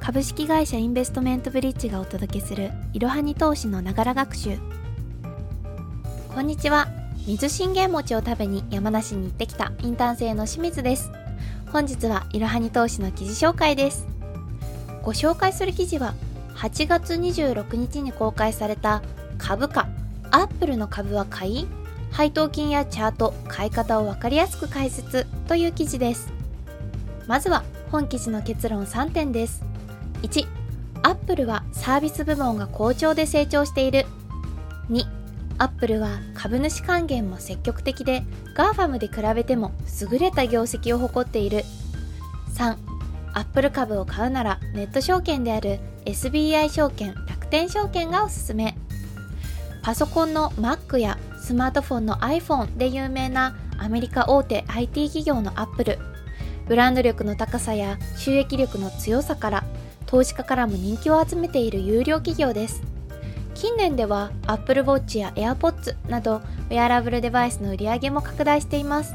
株式会社インベストメントブリッジがお届けするいろはに投資のながら学習。こんにちは。水信玄餅を食べに山梨に行ってきたインターン生の清水です。本日はいろはに投資の記事紹介です。ご紹介する記事は8月26日に公開された株価。アップルの株は買い配当金やチャート買い方を分かりやすく解説という記事です。まずは本記事の結論3点です。1アップルはサービス部門が好調で成長している。2アップルは株主還元も積極的で GAFAM で比べても優れた業績を誇っている。3アップル株を買うならネット証券である SBI 証券楽天証券がおすすめ。パソコンの Mac やスマートフォンの iPhone で有名なアメリカ大手 IT 企業のアップル。ブランド力の高さや収益力の強さから投資家からも人気を集めている有料企業です。近年では Apple Watch や AirPods などウェアラブルデバイスの売り上げも拡大しています。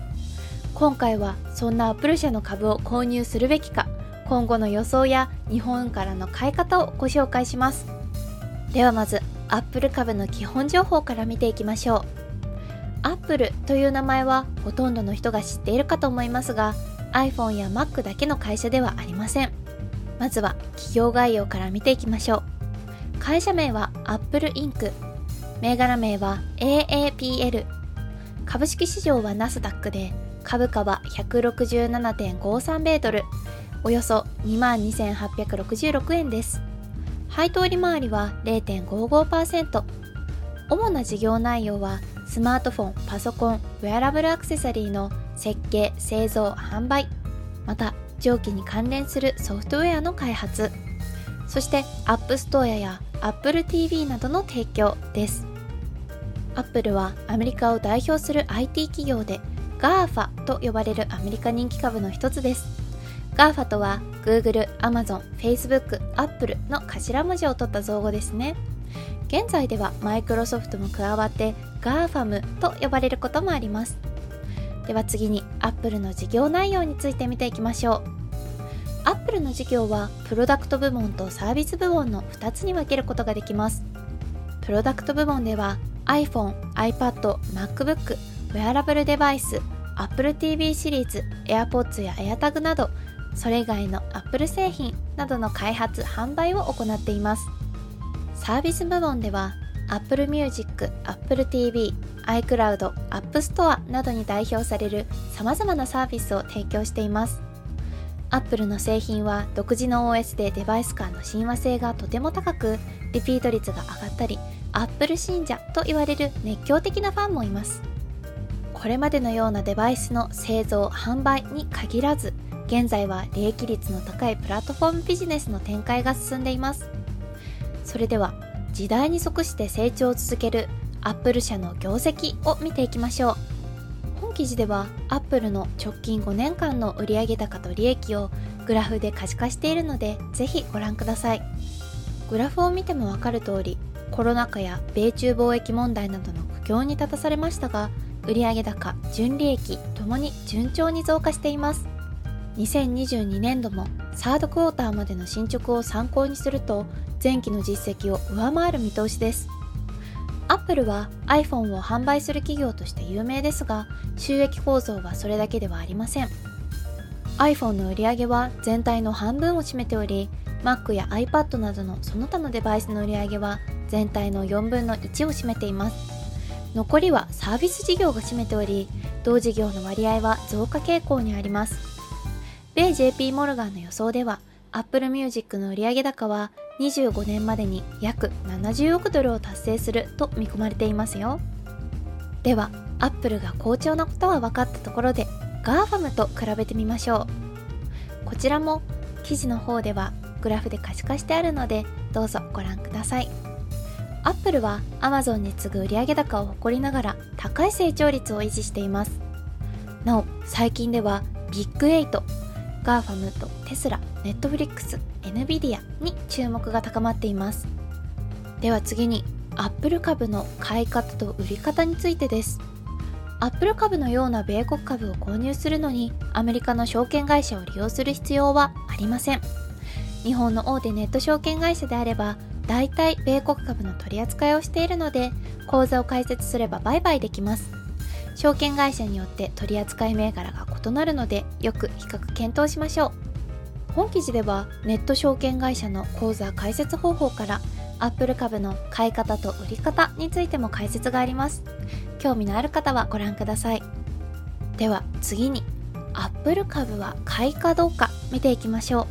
今回はそんな Apple 社の株を購入するべきか今後の予想や日本からの買い方をご紹介します。ではまず Apple 株の基本情報から見ていきましょう。Apple という名前はほとんどの人が知っているかと思いますが iPhone や Mac だけの会社ではありません。まずは企業概要から見ていきましょう。会社名は Apple Inc 銘柄名は AAPL 株式市場はナスダックで株価は167.53米ドル。およそ22,866円です。配当利回りは0.55%主な事業内容はスマートフォン、パソコン、ウェアラブルアクセサリーの設計、製造、販売。また蒸気に関連するソフトウェアの開発。そして App Store や Apple TV などの提供です。アップルはアメリカを代表する IT 企業で GAFA と呼ばれるアメリカ人気株の一つです。GAFA とは Google、Amazon、Facebook、Apple の頭文字を取った造語ですね。現在ではマイクロソフトも加わって GAFAM と呼ばれることもあります。では次に Apple の事業内容について見ていきましょう。Apple の事業はプロダクト部門とサービス部門の2つに分けることができます。プロダクト部門では iPhone、iPad、MacBook、ウェアラブルデバイス、Apple TV シリーズ、AirPods や AirTag などそれ以外の Apple 製品などの開発・販売を行っています。サービス部門では Apple Music、Apple TV、iCloud、App Store などに代表される様々なサービスを提供しています。Apple の製品は独自の OS でデバイス間の親和性がとても高くリピート率が上がったり Apple 信者と言われる熱狂的なファンもいます。これまでのようなデバイスの製造販売に限らず現在は利益率の高いプラットフォームビジネスの展開が進んでいます。それでは時代に即して成長を続けるアップル社の業績を見ていきましょう。本記事ではアップルの直近5年間の売上高と利益をグラフで可視化しているのでぜひご覧ください。グラフを見てもわかる通りコロナ禍や米中貿易問題などの苦境に立たされましたが売上高純利益ともに順調に増加しています。2022年度もサードクォーターまでの進捗を参考にすると前期の実績を上回る見通しです。アップルは iPhone を販売する企業として有名ですが収益構造はそれだけではありません。iPhone の売り上げは全体の半分を占めており Mac や iPad などのその他のデバイスの売り上げは全体の4分の1を占めています。残りはサービス事業が占めており同事業の割合は増加傾向にあります。米 JP モルガンの予想では Apple Music の売上高は25年までに約70億ドルを達成すると見込まれていますよ。では Apple が好調なことは分かったところで GAFAM と比べてみましょう。こちらも記事の方ではグラフで可視化してあるのでどうぞご覧ください。Apple は Amazon に次ぐ売上高を誇りながら高い成長率を維持しています。なお最近ではビッグ8ガーファムとテスラ、ネットフリックス、NVIDIA に注目が高まっています。では次にアップル株の買い方と売り方についてです。アップル株のような米国株を購入するのにアメリカの証券会社を利用する必要はありません。日本の大手ネット証券会社であれば大体米国株の取り扱いをしているので口座を開設すれば売買できます。証券会社によって取り扱い銘柄が異なるのでよく比較検討しましょう。本記事ではネット証券会社の口座開設方法からアップル株の買い方と売り方についても解説があります。興味のある方はご覧ください。では次にアップル株は買いかどうか見ていきましょう。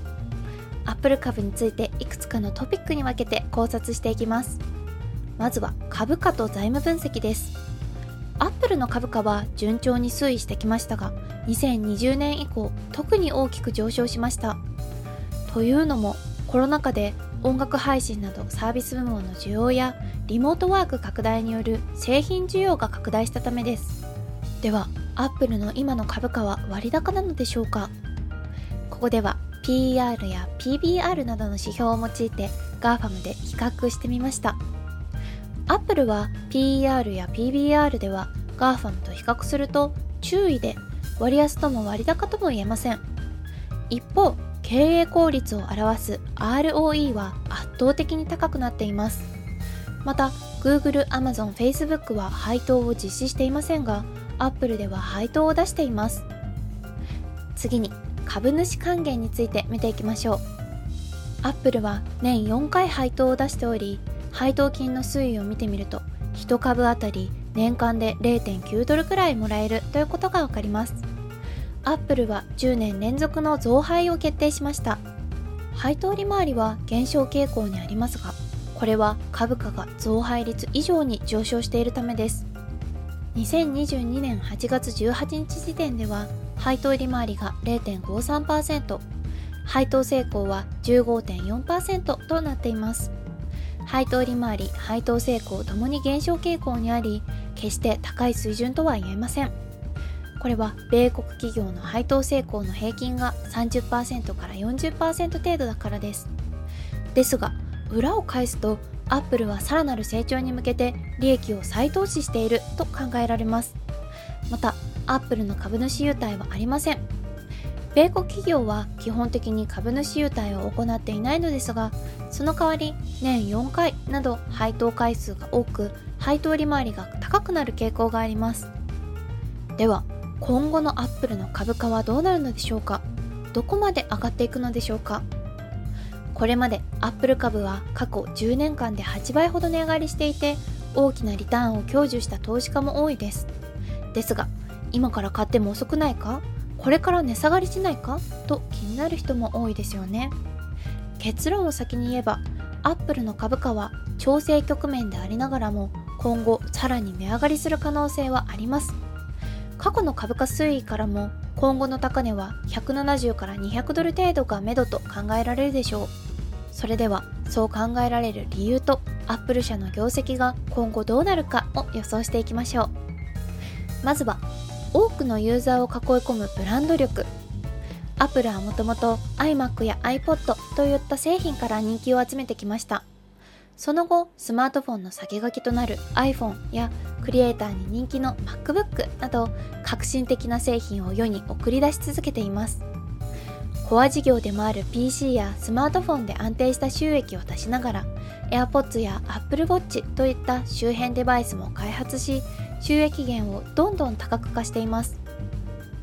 アップル株についていくつかのトピックに分けて考察していきます。まずは株価と財務分析です。アップルの株価は順調に推移してきましたが2020年以降特に大きく上昇しました。というのもコロナ禍で音楽配信などサービス部門の需要やリモートワーク拡大による製品需要が拡大したためです。ではアップルの今の株価は割高なのでしょうか？ここでは PER や PBR などの指標を用いて GAFAM で比較してみました。アップルは PER や PBR では GAFAM と比較すると注意で割安とも割高とも言えません。一方経営効率を表す ROE は圧倒的に高くなっています。また Google、Amazon、Facebook は配当を実施していませんが Apple では配当を出しています。次に株主還元について見ていきましょう。アップルは年4回配当を出しており配当金の推移を見てみると1株当たり年間で0.9ドルくらいもらえるということがわかります。アップルは10年連続の増配を決定しました。配当利回りは減少傾向にありますがこれは株価が増配率以上に上昇しているためです。2022年8月18日時点では配当利回りが0.53%配当成功は15.4%となっています。配当利回り配当成功ともに減少傾向にあり決して高い水準とは言えません。これは米国企業の配当成功の平均が30%から40%程度だからです。ですが裏を返すとアップルはさらなる成長に向けて利益を再投資していると考えられます。またアップルの株主優待はありません。米国企業は基本的に株主優待を行っていないのですがその代わり年4回など配当回数が多く配当利回りが高くなる傾向があります。では今後のアップルの株価はどうなるのでしょうか？どこまで上がっていくのでしょうか？これまでアップル株は過去10年間で8倍ほど値上がりしていて大きなリターンを享受した投資家も多いです。ですが今から買っても遅くないか？これから値下がりしないか？と気になる人も多いですよね。結論を先に言えばアップルの株価は調整局面でありながらも今後さらに値上がりする可能性はあります。過去の株価推移からも今後の高値は170から200ドル程度が目処と考えられるでしょう。それではそう考えられる理由とアップル社の業績が今後どうなるかを予想していきましょう。まずは多くのユーザーを囲い込むブランド力。アップルはもともと iMac や iPod といった製品から人気を集めてきました。その後スマートフォンの先駆けとなる iPhone やクリエイターに人気の MacBook など革新的な製品を世に送り出し続けています。コア事業でもある PC やスマートフォンで安定した収益を出しながら AirPods や Apple Watch といった周辺デバイスも開発し収益源をどんどん多角化しています。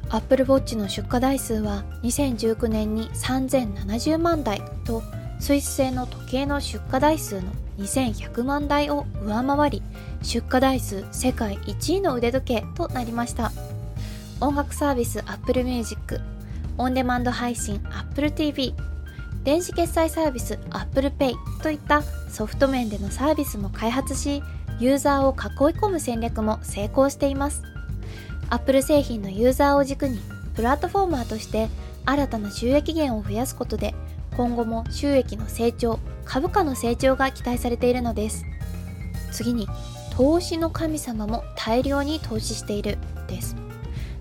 Apple Watch の出荷台数は2019年に3070万台とスイス製の時計の出荷台数の2100万台を上回り出荷台数世界1位の腕時計となりました。音楽サービス Apple Music オンデマンド配信 Apple TV 電子決済サービス Apple Pay といったソフト面でのサービスも開発しユーザーを囲い込む戦略も成功しています。Apple 製品のユーザーを軸にプラットフォーマーとして新たな収益源を増やすことで今後も収益の成長株価の成長が期待されているのです。次に投資の神様も大量に投資しているです。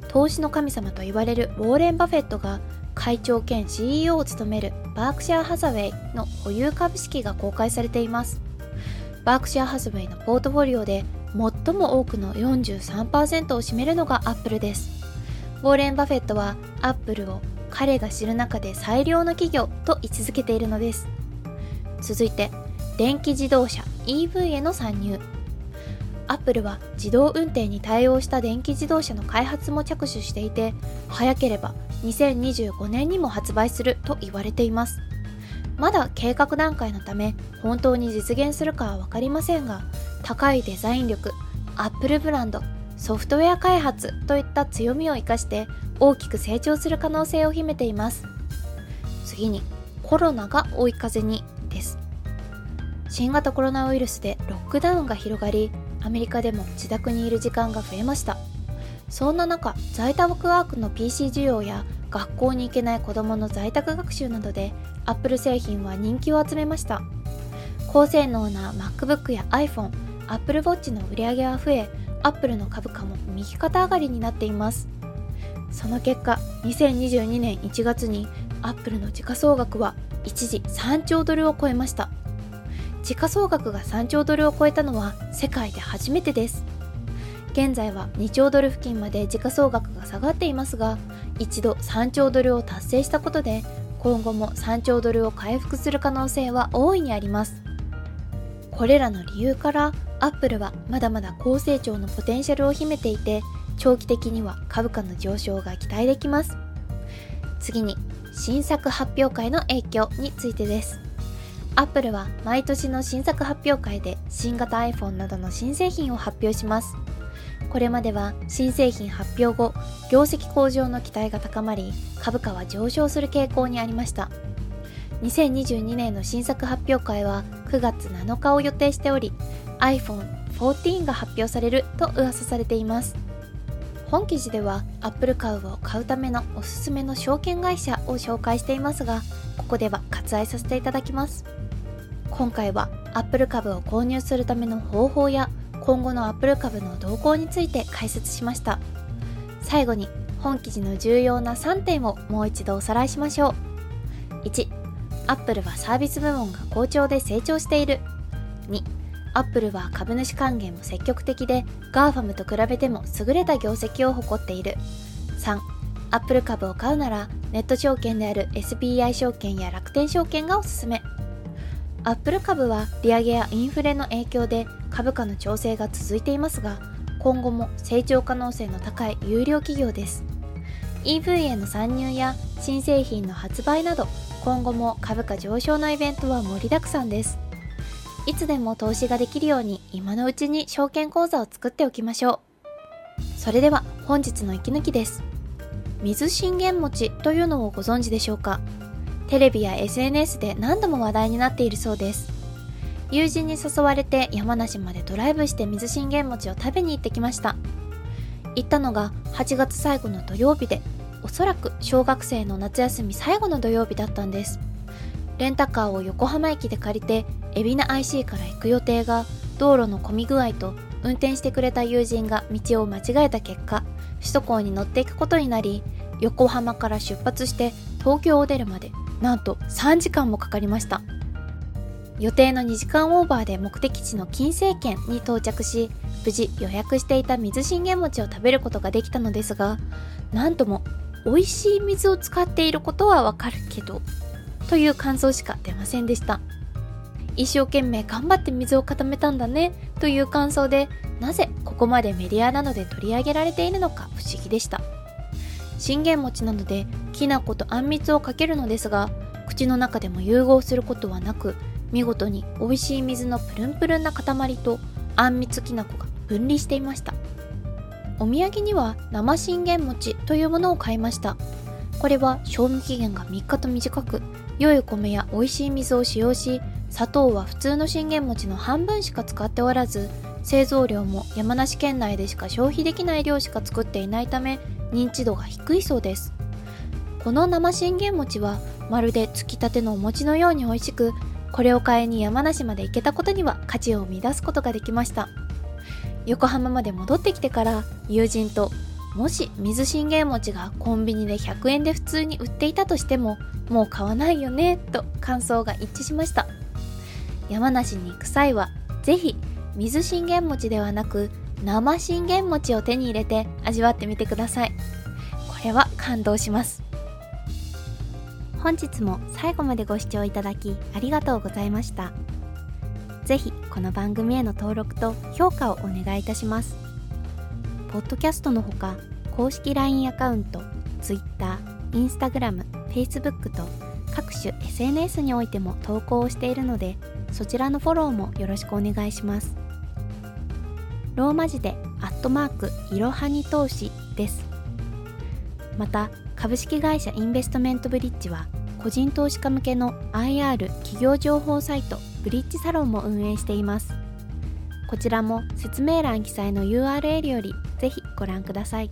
投資の神様と言われるウォーレン・バフェットが会長兼 CEO を務めるバークシャー・ハザウェイの保有株式が公開されています。バークシャーハズウェイのポートフォリオで最も多くの43%を占めるのがアップルです。ウォーレン・バフェットはアップルを彼が知る中で最良の企業と位置づけているのです。続いて電気自動車 EV への参入。アップルは自動運転に対応した電気自動車の開発も着手していて早ければ2025年にも発売すると言われています。まだ計画段階のため本当に実現するかは分かりませんが高いデザイン力アップルブランドソフトウェア開発といった強みを生かして大きく成長する可能性を秘めています。次にコロナが追い風にです。新型コロナウイルスでロックダウンが広がりアメリカでも自宅にいる時間が増えました。そんな中在宅ワークの PC 需要や学校に行けない子どもの在宅学習などで Apple 製品は人気を集めました。高性能な MacBook や iPhone、Apple Watch の売り上げは増え Apple の株価も右肩上がりになっています。その結果2022年1月に Apple の時価総額は一時3兆ドルを超えました。時価総額が3兆ドルを超えたのは世界で初めてです。現在は2兆ドル付近まで時価総額が下がっていますが一度3兆ドルを達成したことで今後も3兆ドルを回復する可能性は大いにあります。これらの理由からアップルはまだまだ高成長のポテンシャルを秘めていて長期的には株価の上昇が期待できます。次に新作発表会の影響についてです。アップルは毎年の新作発表会で新型 iPhone などの新製品を発表します。これまでは新製品発表後業績向上の期待が高まり株価は上昇する傾向にありました。2022年の新作発表会は9月7日を予定しており iPhone14 が発表されると噂されています。本記事では Apple 株を買うためのおすすめの証券会社を紹介していますがここでは割愛させていただきます。今回は Apple 株を購入するための方法や今後のアップル株の動向について解説しました。最後に本記事の重要な3点をもう一度おさらいしましょう。1アップルはサービス部門が好調で成長している。2アップルは株主還元も積極的で GAFAM と比べても優れた業績を誇っている。3アップル株を買うならネット証券である SBI 証券や楽天証券がおすすめ。アップル株は利上げやインフレの影響で株価の調整が続いていますが今後も成長可能性の高い有料企業です。EV への参入や新製品の発売など今後も株価上昇のイベントは盛りだくさんです。いつでも投資ができるように今のうちに証券口座を作っておきましょう。それでは本日の息抜きです。水信玄餅というのをご存知でしょうか？テレビや SNS で何度も話題になっているそうです。友人に誘われて山梨までドライブして水信玄餅を食べに行ってきました。行ったのが8月最後の土曜日でおそらく小学生の夏休み最後の土曜日だったんです。レンタカーを横浜駅で借りて海老名 IC から行く予定が道路の混み具合と運転してくれた友人が道を間違えた結果首都高に乗っていくことになり横浜から出発して東京を出るまでなんと3時間もかかりました。予定の2時間オーバーで目的地の金星県に到着し無事予約していた水信玄餅を食べることができたのですがなんとも美味しい水を使っていることはわかるけどという感想しか出ませんでした。一生懸命頑張って水を固めたんだねという感想でなぜここまでメディアなどで取り上げられているのか不思議でした。信玄餅なのできな粉とあんみつをかけるのですが口の中でも融合することはなく見事に美味しい水のプルンプルンな塊とあんみつきな粉が分離していました。お土産には生信玄餅というものを買いました。これは賞味期限が3日と短く良い米や美味しい水を使用し砂糖は普通の信玄餅の半分しか使っておらず製造量も山梨県内でしか消費できない量しか作っていないため認知度が低いそうです。この生信玄餅はまるでつきたてのお餅のように美味しくこれを買いに山梨まで行けたことには価値を見出すことができました。横浜まで戻ってきてから友人ともし水信玄餅がコンビニで100円で普通に売っていたとしてももう買わないよねと感想が一致しました。山梨に行く際は是非水信玄餅ではなく生信玄餅を手に入れて味わってみてください。これは感動します。本日も最後までご視聴いただきありがとうございました。ぜひこの番組への登録と評価をお願いいたします。ポッドキャストのほか、公式 LINE アカウント、Twitter、Instagram、Facebook と各種 SNS においても投稿をしているので、そちらのフォローもよろしくお願いします。ローマ字でアットマークいろはに投資です。また、株式会社インベストメントブリッジは、個人投資家向けの IR 企業情報サイトブリッジサロンも運営しています。こちらも説明欄記載の URL よりぜひご覧ください。